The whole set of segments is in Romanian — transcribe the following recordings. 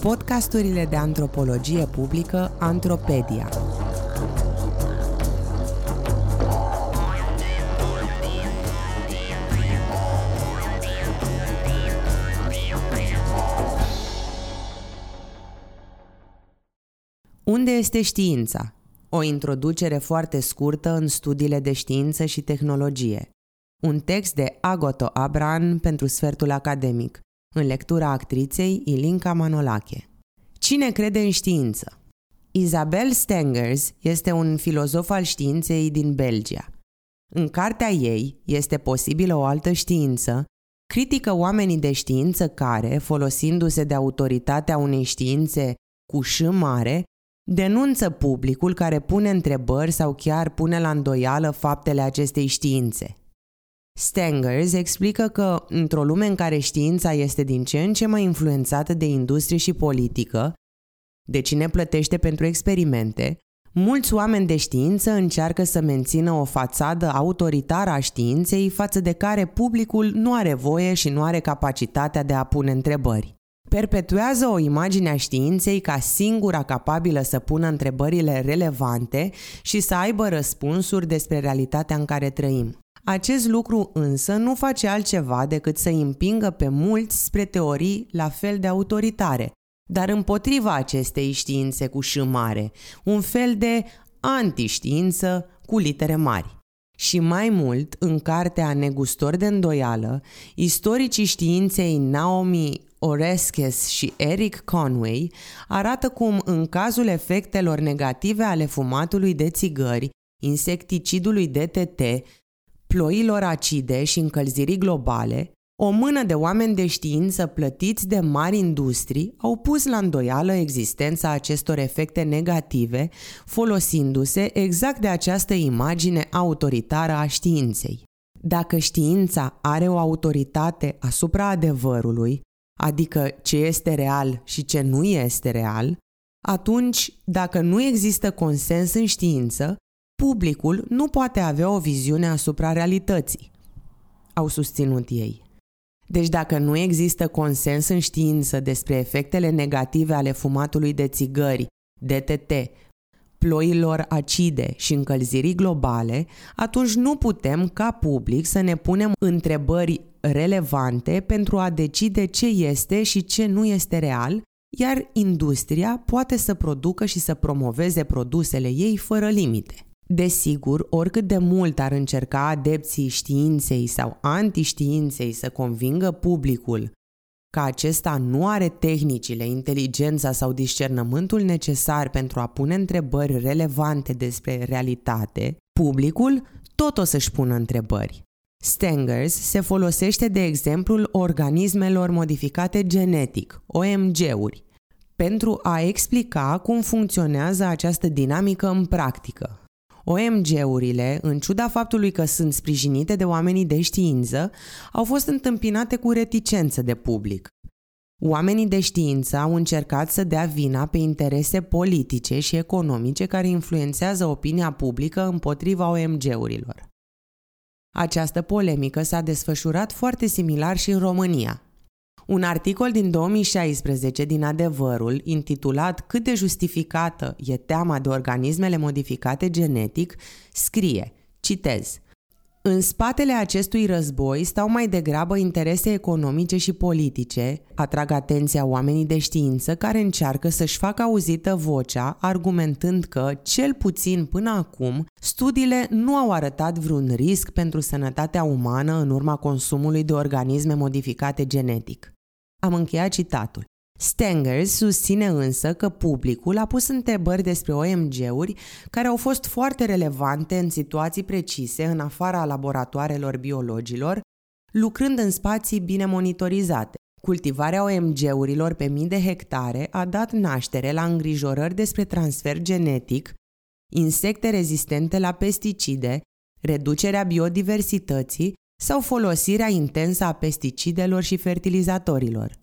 podcasturile de antropologie publică Antropedia. Unde este știința? O introducere foarte scurtă în studiile de știință și tehnologie. Un text de Agoto Abran pentru sfertul academic, în lectura actriței Ilinca Manolache. Cine crede în știință? Isabel Stengers este un filozof al științei din Belgia. În cartea ei, Este posibilă o altă știință, critică oamenii de știință care, folosindu-se de autoritatea unei științe cu ș mare, denunță publicul care pune întrebări sau chiar pune la îndoială faptele acestei științe. Stengers explică că, într-o lume în care știința este din ce în ce mai influențată de industrie și politică, de cine plătește pentru experimente, mulți oameni de știință încearcă să mențină o fațadă autoritară a științei față de care publicul nu are voie și nu are capacitatea de a pune întrebări. Perpetuează o imagine a științei ca singura capabilă să pună întrebările relevante și să aibă răspunsuri despre realitatea în care trăim. Acest lucru însă nu face altceva decât să împingă pe mulți spre teorii la fel de autoritare, dar împotriva acestei științe cu ș mare, un fel de antiștiință cu litere mari. Și mai mult, în cartea Negustor de îndoială, istoricii științei Naomi Oreskes și Eric Conway arată cum, în cazul efectelor negative ale fumatului de țigări, insecticidului DTT ploilor acide și încălzirii globale, o mână de oameni de știință plătiți de mari industrii au pus la îndoială existența acestor efecte negative, folosindu-se exact de această imagine autoritară a științei. Dacă știința are o autoritate asupra adevărului, adică ce este real și ce nu este real, atunci, dacă nu există consens în știință, publicul nu poate avea o viziune asupra realității, au susținut ei. Deci dacă nu există consens în știință despre efectele negative ale fumatului de țigări, DTT, ploilor acide și încălzirii globale, atunci nu putem, ca public, să ne punem întrebări relevante pentru a decide ce este și ce nu este real, iar industria poate să producă și să promoveze produsele ei fără limite. Desigur, oricât de mult ar încerca adepții științei sau antiștiinței să convingă publicul că acesta nu are tehnicile, inteligența sau discernământul necesar pentru a pune întrebări relevante despre realitate, publicul tot o să-și pună întrebări. Stengers se folosește de exemplul organismelor modificate genetic, OMG-uri, pentru a explica cum funcționează această dinamică în practică. OMG-urile, în ciuda faptului că sunt sprijinite de oamenii de știință, au fost întâmpinate cu reticență de public. Oamenii de știință au încercat să dea vina pe interese politice și economice care influențează opinia publică împotriva OMG-urilor. Această polemică s-a desfășurat foarte similar și în România. Un articol din 2016 din Adevărul, intitulat Cât de justificată e teama de organismele modificate genetic, scrie, citez, în spatele acestui război stau mai degrabă interese economice și politice, atrag atenția oamenii de știință care încearcă să-și facă auzită vocea, argumentând că, cel puțin până acum, studiile nu au arătat vreun risc pentru sănătatea umană în urma consumului de organisme modificate genetic. Am încheiat citatul. Stengers susține însă că publicul a pus întrebări despre OMG-uri care au fost foarte relevante în situații precise în afara laboratoarelor biologilor, lucrând în spații bine monitorizate. Cultivarea OMG-urilor pe mii de hectare a dat naștere la îngrijorări despre transfer genetic, insecte rezistente la pesticide, reducerea biodiversității sau folosirea intensă a pesticidelor și fertilizatorilor.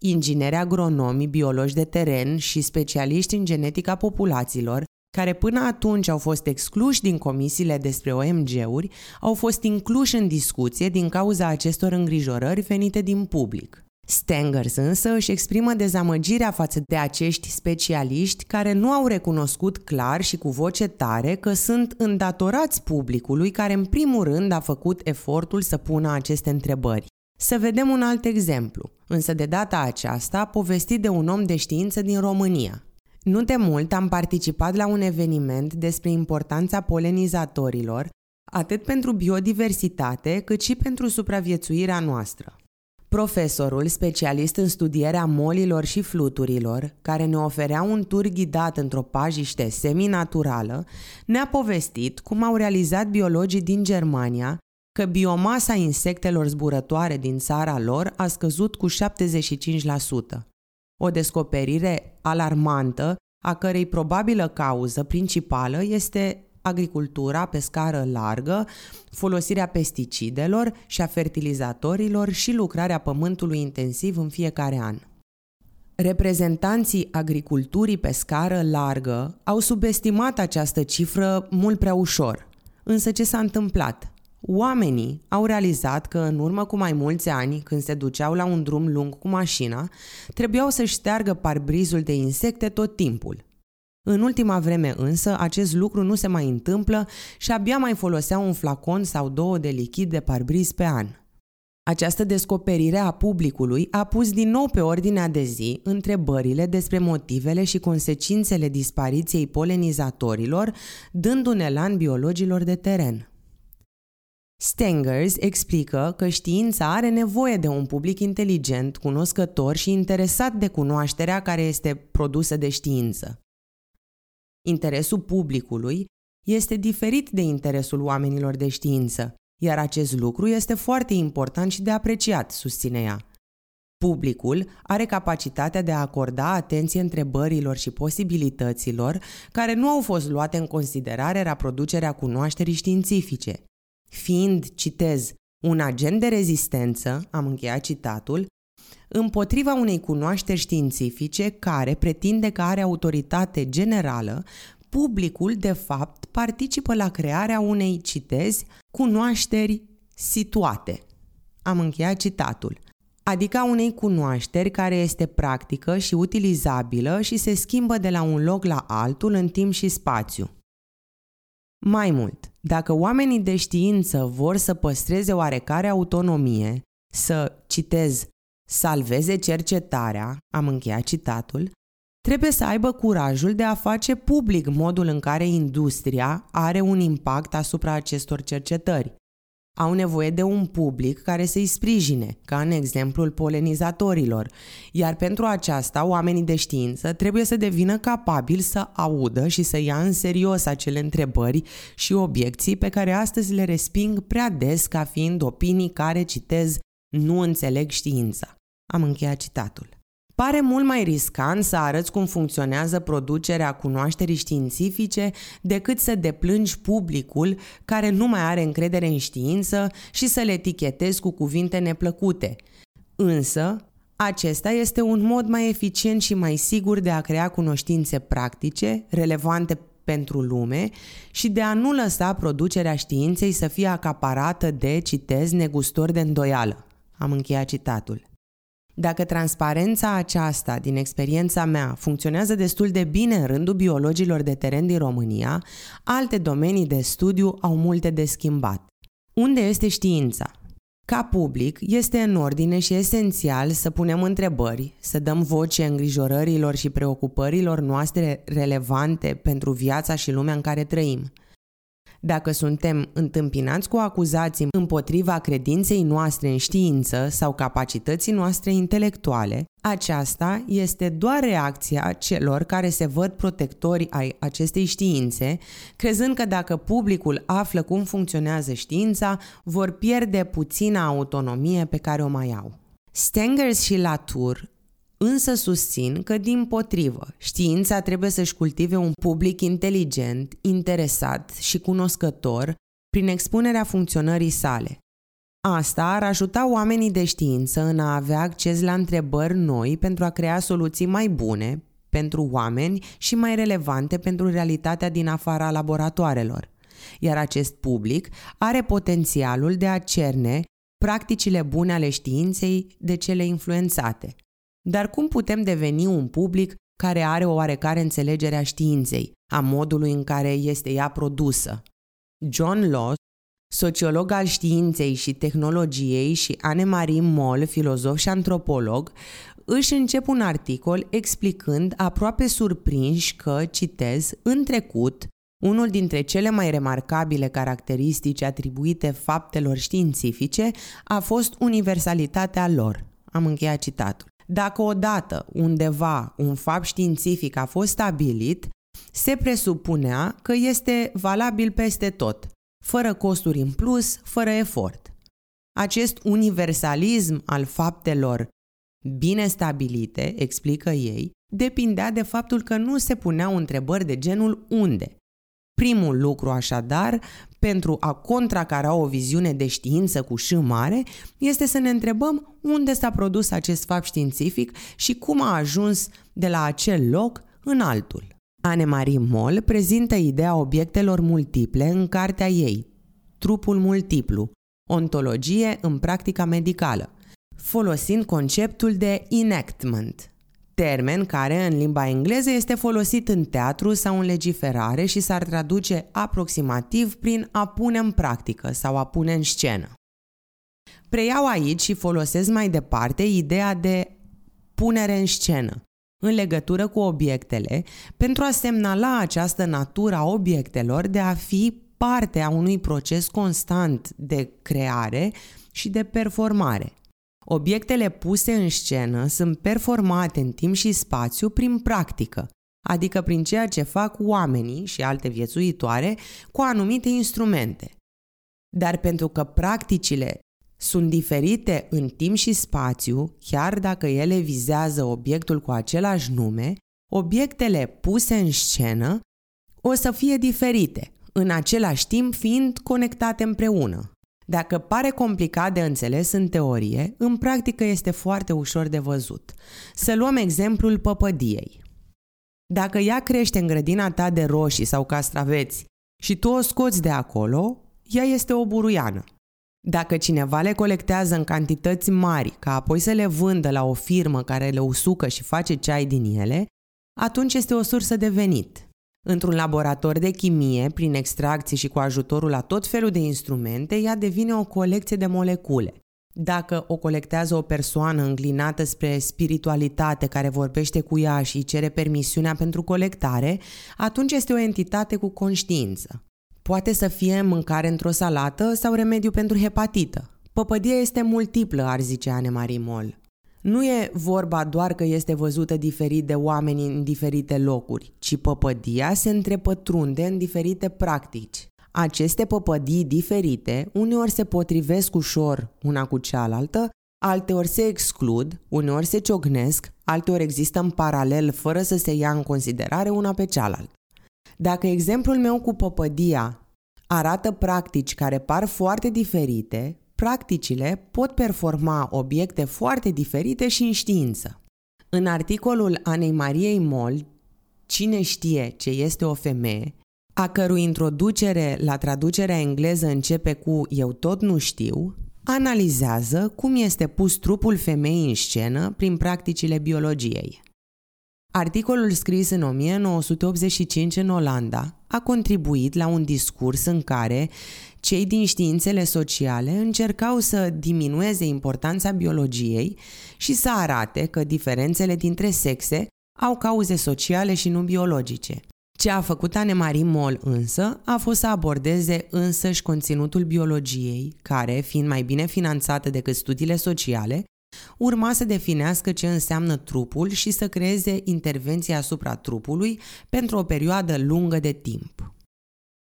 Ingineri agronomi, biologi de teren și specialiști în genetica populațiilor, care până atunci au fost excluși din comisiile despre OMG-uri, au fost incluși în discuție din cauza acestor îngrijorări venite din public. Stengers însă își exprimă dezamăgirea față de acești specialiști care nu au recunoscut clar și cu voce tare că sunt îndatorați publicului care în primul rând a făcut efortul să pună aceste întrebări. Să vedem un alt exemplu, însă de data aceasta povestit de un om de știință din România. Nu de mult am participat la un eveniment despre importanța polenizatorilor, atât pentru biodiversitate, cât și pentru supraviețuirea noastră. Profesorul, specialist în studierea molilor și fluturilor, care ne oferea un tur ghidat într-o pajiște semi-naturală, ne-a povestit cum au realizat biologii din Germania că biomasa insectelor zburătoare din țara lor a scăzut cu 75%. O descoperire alarmantă, a cărei probabilă cauză principală este agricultura pe scară largă, folosirea pesticidelor și a fertilizatorilor și lucrarea pământului intensiv în fiecare an. Reprezentanții agriculturii pe scară largă au subestimat această cifră mult prea ușor. Însă ce s-a întâmplat? Oamenii au realizat că în urmă cu mai mulți ani, când se duceau la un drum lung cu mașina, trebuiau să-și steargă parbrizul de insecte tot timpul. În ultima vreme însă, acest lucru nu se mai întâmplă și abia mai foloseau un flacon sau două de lichid de parbriz pe an. Această descoperire a publicului a pus din nou pe ordinea de zi întrebările despre motivele și consecințele dispariției polenizatorilor, dând un elan biologilor de teren. Stengers explică că știința are nevoie de un public inteligent, cunoscător și interesat de cunoașterea care este produsă de știință. Interesul publicului este diferit de interesul oamenilor de știință, iar acest lucru este foarte important și de apreciat, susține ea. Publicul are capacitatea de a acorda atenție întrebărilor și posibilităților care nu au fost luate în considerare la producerea cunoașterii științifice. Fiind, citez, un agent de rezistență, am încheiat citatul, împotriva unei cunoașteri științifice care pretinde că are autoritate generală, publicul, de fapt, participă la crearea unei, citezi, cunoașteri situate. Am încheiat citatul. Adică a unei cunoașteri care este practică și utilizabilă și se schimbă de la un loc la altul în timp și spațiu. Mai mult, dacă oamenii de știință vor să păstreze oarecare autonomie, să, citez, salveze cercetarea, am încheiat citatul, trebuie să aibă curajul de a face public modul în care industria are un impact asupra acestor cercetări. Au nevoie de un public care să-i sprijine, ca în exemplul polenizatorilor, iar pentru aceasta oamenii de știință trebuie să devină capabili să audă și să ia în serios acele întrebări și obiecții pe care astăzi le resping prea des ca fiind opinii care, citez, nu înțeleg știința. Am încheiat citatul. Pare mult mai riscant să arăți cum funcționează producerea cunoașterii științifice decât să deplângi publicul care nu mai are încredere în știință și să le etichetezi cu cuvinte neplăcute. Însă, acesta este un mod mai eficient și mai sigur de a crea cunoștințe practice, relevante pentru lume și de a nu lăsa producerea științei să fie acaparată de, citez, negustori de îndoială. Am încheiat citatul. Dacă transparența aceasta, din experiența mea, funcționează destul de bine în rândul biologilor de teren din România, alte domenii de studiu au multe de schimbat. Unde este știința? Ca public, este în ordine și esențial să punem întrebări, să dăm voce îngrijorărilor și preocupărilor noastre relevante pentru viața și lumea în care trăim – dacă suntem întâmpinați cu acuzații împotriva credinței noastre în știință sau capacității noastre intelectuale, aceasta este doar reacția celor care se văd protectori ai acestei științe, crezând că dacă publicul află cum funcționează știința, vor pierde puțina autonomie pe care o mai au. Stengers și Latour însă susțin că, din potrivă, știința trebuie să-și cultive un public inteligent, interesat și cunoscător prin expunerea funcționării sale. Asta ar ajuta oamenii de știință în a avea acces la întrebări noi pentru a crea soluții mai bune pentru oameni și mai relevante pentru realitatea din afara laboratoarelor. Iar acest public are potențialul de a cerne practicile bune ale științei de cele influențate. Dar cum putem deveni un public care are o oarecare înțelegere a științei, a modului în care este ea produsă? John Law, sociolog al științei și tehnologiei și Anne-Marie Moll, filozof și antropolog, își încep un articol explicând aproape surprinși că, citez, în trecut, unul dintre cele mai remarcabile caracteristici atribuite faptelor științifice a fost universalitatea lor. Am încheiat citatul. Dacă odată, undeva, un fapt științific a fost stabilit, se presupunea că este valabil peste tot, fără costuri în plus, fără efort. Acest universalism al faptelor bine stabilite, explică ei, depindea de faptul că nu se puneau întrebări de genul unde. Primul lucru, așadar, pentru a contracara o viziune de știință cu ș mare, este să ne întrebăm unde s-a produs acest fapt științific și cum a ajuns de la acel loc în altul. Anne-Marie Moll prezintă ideea obiectelor multiple în cartea ei, Trupul multiplu, ontologie în practica medicală, folosind conceptul de enactment, termen care în limba engleză este folosit în teatru sau în legiferare și s-ar traduce aproximativ prin a pune în practică sau a pune în scenă. Preiau aici și folosesc mai departe ideea de punere în scenă, în legătură cu obiectele, pentru a semnala această natură a obiectelor de a fi parte a unui proces constant de creare și de performare. Obiectele puse în scenă sunt performate în timp și spațiu prin practică, adică prin ceea ce fac oamenii și alte viețuitoare cu anumite instrumente. Dar pentru că practicile sunt diferite în timp și spațiu, chiar dacă ele vizează obiectul cu același nume, obiectele puse în scenă o să fie diferite, în același timp fiind conectate împreună. Dacă pare complicat de înțeles în teorie, în practică este foarte ușor de văzut. Să luăm exemplul păpădiei. Dacă ea crește în grădina ta de roșii sau castraveți și tu o scoți de acolo, ea este o buruiană. Dacă cineva le colectează în cantități mari, ca apoi să le vândă la o firmă care le usucă și face ceai din ele, atunci este o sursă de venit. Într-un laborator de chimie, prin extracție și cu ajutorul la tot felul de instrumente, ea devine o colecție de molecule. Dacă o colectează o persoană înclinată spre spiritualitate care vorbește cu ea și cere permisiunea pentru colectare, atunci este o entitate cu conștiință. Poate să fie mâncare într-o salată sau remediu pentru hepatită. Păpădia este multiplă, ar zice Anne-Marie Moll. Nu e vorba doar că este văzută diferit de oameni în diferite locuri, ci păpădia se întrepătrunde în diferite practici. Aceste păpădii diferite uneori se potrivesc ușor una cu cealaltă, alteori se exclud, uneori se ciognesc, alteori există în paralel fără să se ia în considerare una pe cealaltă. Dacă exemplul meu cu păpădia arată practici care par foarte diferite, practicile pot performa obiecte foarte diferite și în știință. În articolul Anei Mariei Moll, Cine știe ce este o femeie, a cărui introducere la traducerea engleză începe cu Eu tot nu știu, analizează cum este pus trupul femeii în scenă prin practicile biologiei. Articolul scris în 1985 în Olanda a contribuit la un discurs în care cei din științele sociale încercau să diminueze importanța biologiei și să arate că diferențele dintre sexe au cauze sociale și nu biologice. Ce a făcut Anemarie Moll însă a fost să abordeze însăși conținutul biologiei, care, fiind mai bine finanțată decât studiile sociale, urma să definească ce înseamnă trupul și să creeze intervenții asupra trupului pentru o perioadă lungă de timp.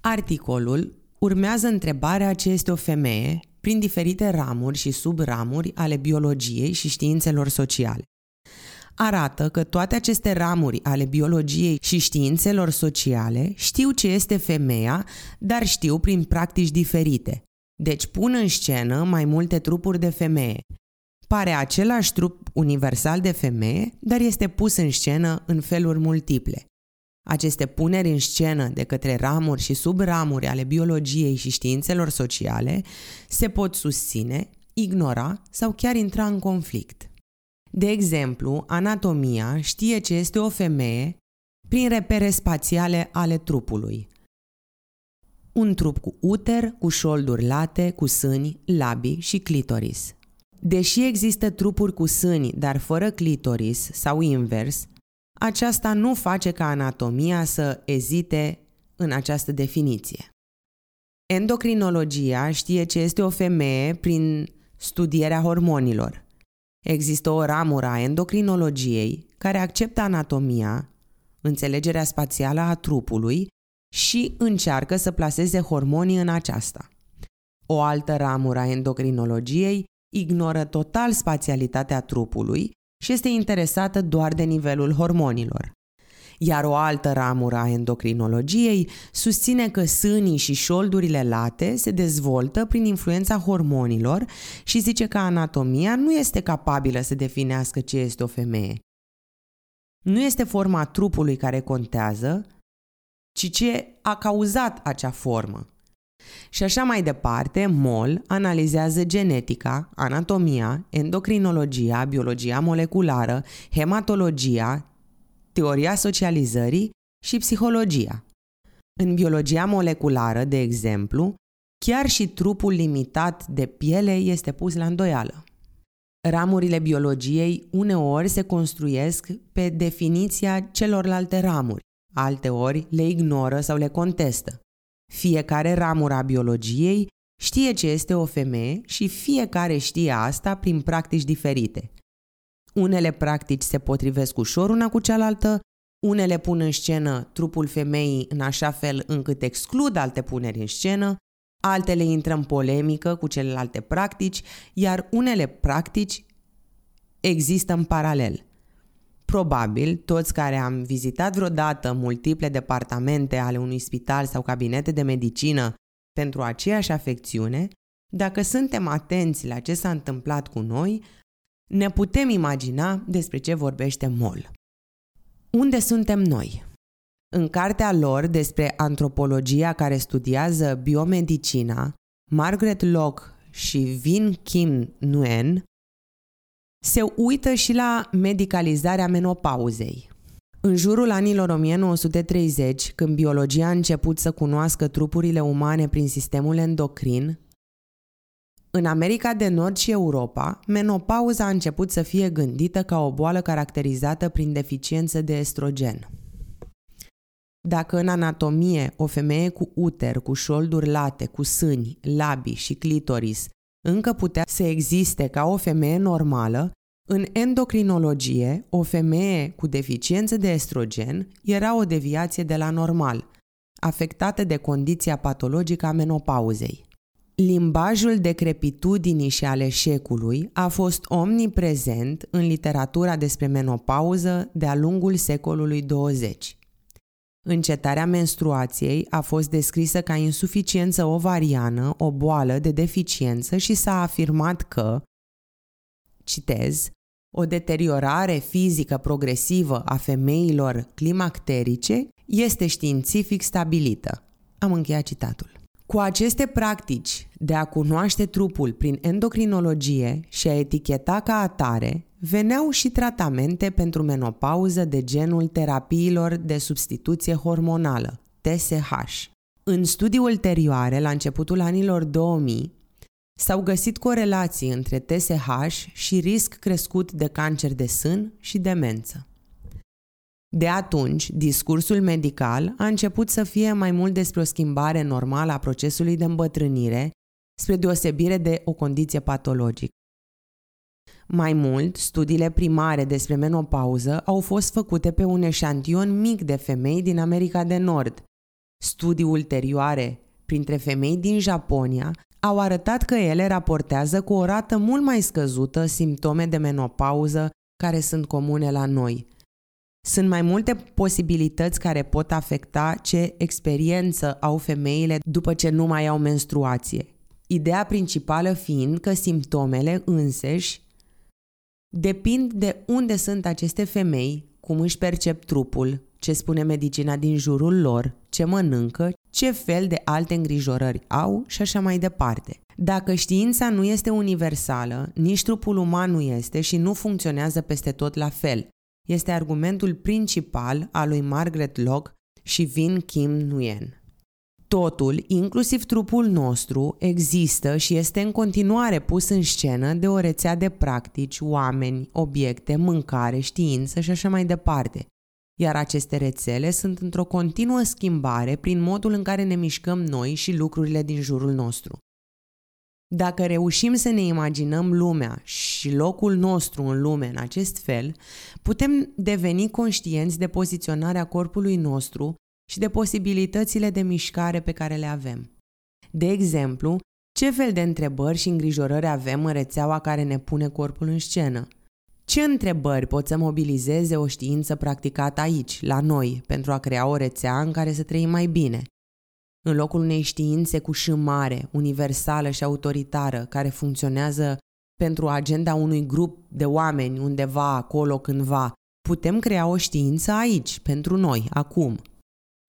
Articolul urmează întrebarea ce este o femeie prin diferite ramuri și subramuri ale biologiei și științelor sociale. Arată că toate aceste ramuri ale biologiei și științelor sociale știu ce este femeia, dar știu prin practici diferite. Deci pun în scenă mai multe trupuri de femeie. Pare același trup universal de femeie, dar este pus în scenă în feluri multiple. Aceste puneri în scenă de către ramuri și subramuri ale biologiei și științelor sociale se pot susține, ignora sau chiar intra în conflict. De exemplu, anatomia știe ce este o femeie prin repere spațiale ale trupului. Un trup cu uter, cu șolduri late, cu sâni, labii și clitoris. Deși există trupuri cu sâni, dar fără clitoris sau invers, aceasta nu face ca anatomia să ezite în această definiție. Endocrinologia știe ce este o femeie prin studierea hormonilor. Există o ramură a endocrinologiei care acceptă anatomia, înțelegerea spațială a trupului și încearcă să placeze hormonii în aceasta. O altă ramură a endocrinologiei ignoră total spațialitatea trupului și este interesată doar de nivelul hormonilor. Iar o altă ramură a endocrinologiei susține că sânii și șoldurile late se dezvoltă prin influența hormonilor și zice că anatomia nu este capabilă să definească ce este o femeie. Nu este forma trupului care contează, ci ce a cauzat acea formă. Și așa mai departe, MOL analizează genetica, anatomia, endocrinologia, biologia moleculară, hematologia, teoria socializării și psihologia. În biologia moleculară, de exemplu, chiar și trupul limitat de piele este pus la îndoială. Ramurile biologiei uneori se construiesc pe definiția celorlalte ramuri, alteori le ignoră sau le contestă. Fiecare ramură a biologiei știe ce este o femeie și fiecare știe asta prin practici diferite. Unele practici se potrivesc ușor una cu cealaltă, unele pun în scenă trupul femeii în așa fel încât exclud alte puneri în scenă, altele intră în polemică cu celelalte practici, iar unele practici există în paralel. Probabil, toți care am vizitat vreodată multiple departamente ale unui spital sau cabinete de medicină pentru aceeași afecțiune, dacă suntem atenți la ce s-a întâmplat cu noi, ne putem imagina despre ce vorbește Moll. Unde suntem noi? În cartea lor despre antropologia care studiază biomedicina, Margaret Locke și Vin Kim Nguyen se uită și la medicalizarea menopauzei. În jurul anilor 1930, când biologia a început să cunoască trupurile umane prin sistemul endocrin, în America de Nord și Europa, menopauza a început să fie gândită ca o boală caracterizată prin deficiență de estrogen. Dacă în anatomie o femeie cu uter, cu șolduri late, cu sâni, labii și clitoris încă putea să existe ca o femeie normală, în endocrinologie, o femeie cu deficiență de estrogen era o deviație de la normal, afectată de condiția patologică a menopauzei. Limbajul decrepitudinii și al eșecului a fost omniprezent în literatura despre menopauză de-a lungul secolului 20. Încetarea menstruației a fost descrisă ca insuficiență ovariană, o boală de deficiență și s-a afirmat că, citez, o deteriorare fizică progresivă a femeilor climacterice este științific stabilită. Am încheiat citatul. Cu aceste practici de a cunoaște trupul prin endocrinologie și a eticheta ca atare, veneau și tratamente pentru menopauză de genul terapiilor de substituție hormonală, TSH. În studii ulterioare, la începutul anilor 2000, s-au găsit corelații între TSH și risc crescut de cancer de sân și demență. De atunci, discursul medical a început să fie mai mult despre o schimbare normală a procesului de îmbătrânire, spre deosebire de o condiție patologică. Mai mult, studiile primare despre menopauză au fost făcute pe un eșantion mic de femei din America de Nord. Studii ulterioare, printre femei din Japonia, au arătat că ele raportează cu o rată mult mai scăzută simptome de menopauză care sunt comune la noi – sunt mai multe posibilități care pot afecta ce experiență au femeile după ce nu mai au menstruație. Ideea principală fiind că simptomele înseși depind de unde sunt aceste femei, cum își percep trupul, ce spune medicina din jurul lor, ce mănâncă, ce fel de alte îngrijorări au și așa mai departe. Dacă știința nu este universală, nici trupul uman nu este și nu funcționează peste tot la fel. Este argumentul principal al lui Margaret Locke și Vin Kim Nguyen. Totul, inclusiv trupul nostru, există și este în continuare pus în scenă de o rețea de practici, oameni, obiecte, mâncare, știință și așa mai departe. Iar aceste rețele sunt într-o continuă schimbare prin modul în care ne mișcăm noi și lucrurile din jurul nostru. Dacă reușim să ne imaginăm lumea și locul nostru în lume în acest fel, putem deveni conștienți de poziționarea corpului nostru și de posibilitățile de mișcare pe care le avem. De exemplu, ce fel de întrebări și îngrijorări avem în rețeaua care ne pune corpul în scenă? Ce întrebări pot să mobilizeze o știință practicată aici, la noi, pentru a crea o rețea în care să trăim mai bine? În locul unei științe cu ș mare, universală și autoritară, care funcționează pentru agenda unui grup de oameni undeva acolo cândva, putem crea o știință aici, pentru noi, acum.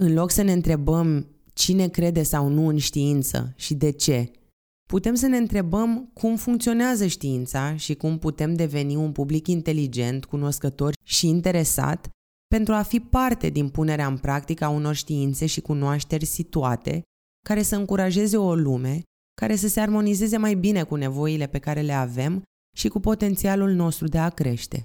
În loc să ne întrebăm cine crede sau nu în știință și de ce, putem să ne întrebăm cum funcționează știința și cum putem deveni un public inteligent, cunoscător și interesat pentru a fi parte din punerea în practică a unor științe și cunoașteri situate care să încurajeze o lume care să se armonizeze mai bine cu nevoile pe care le avem și cu potențialul nostru de a crește.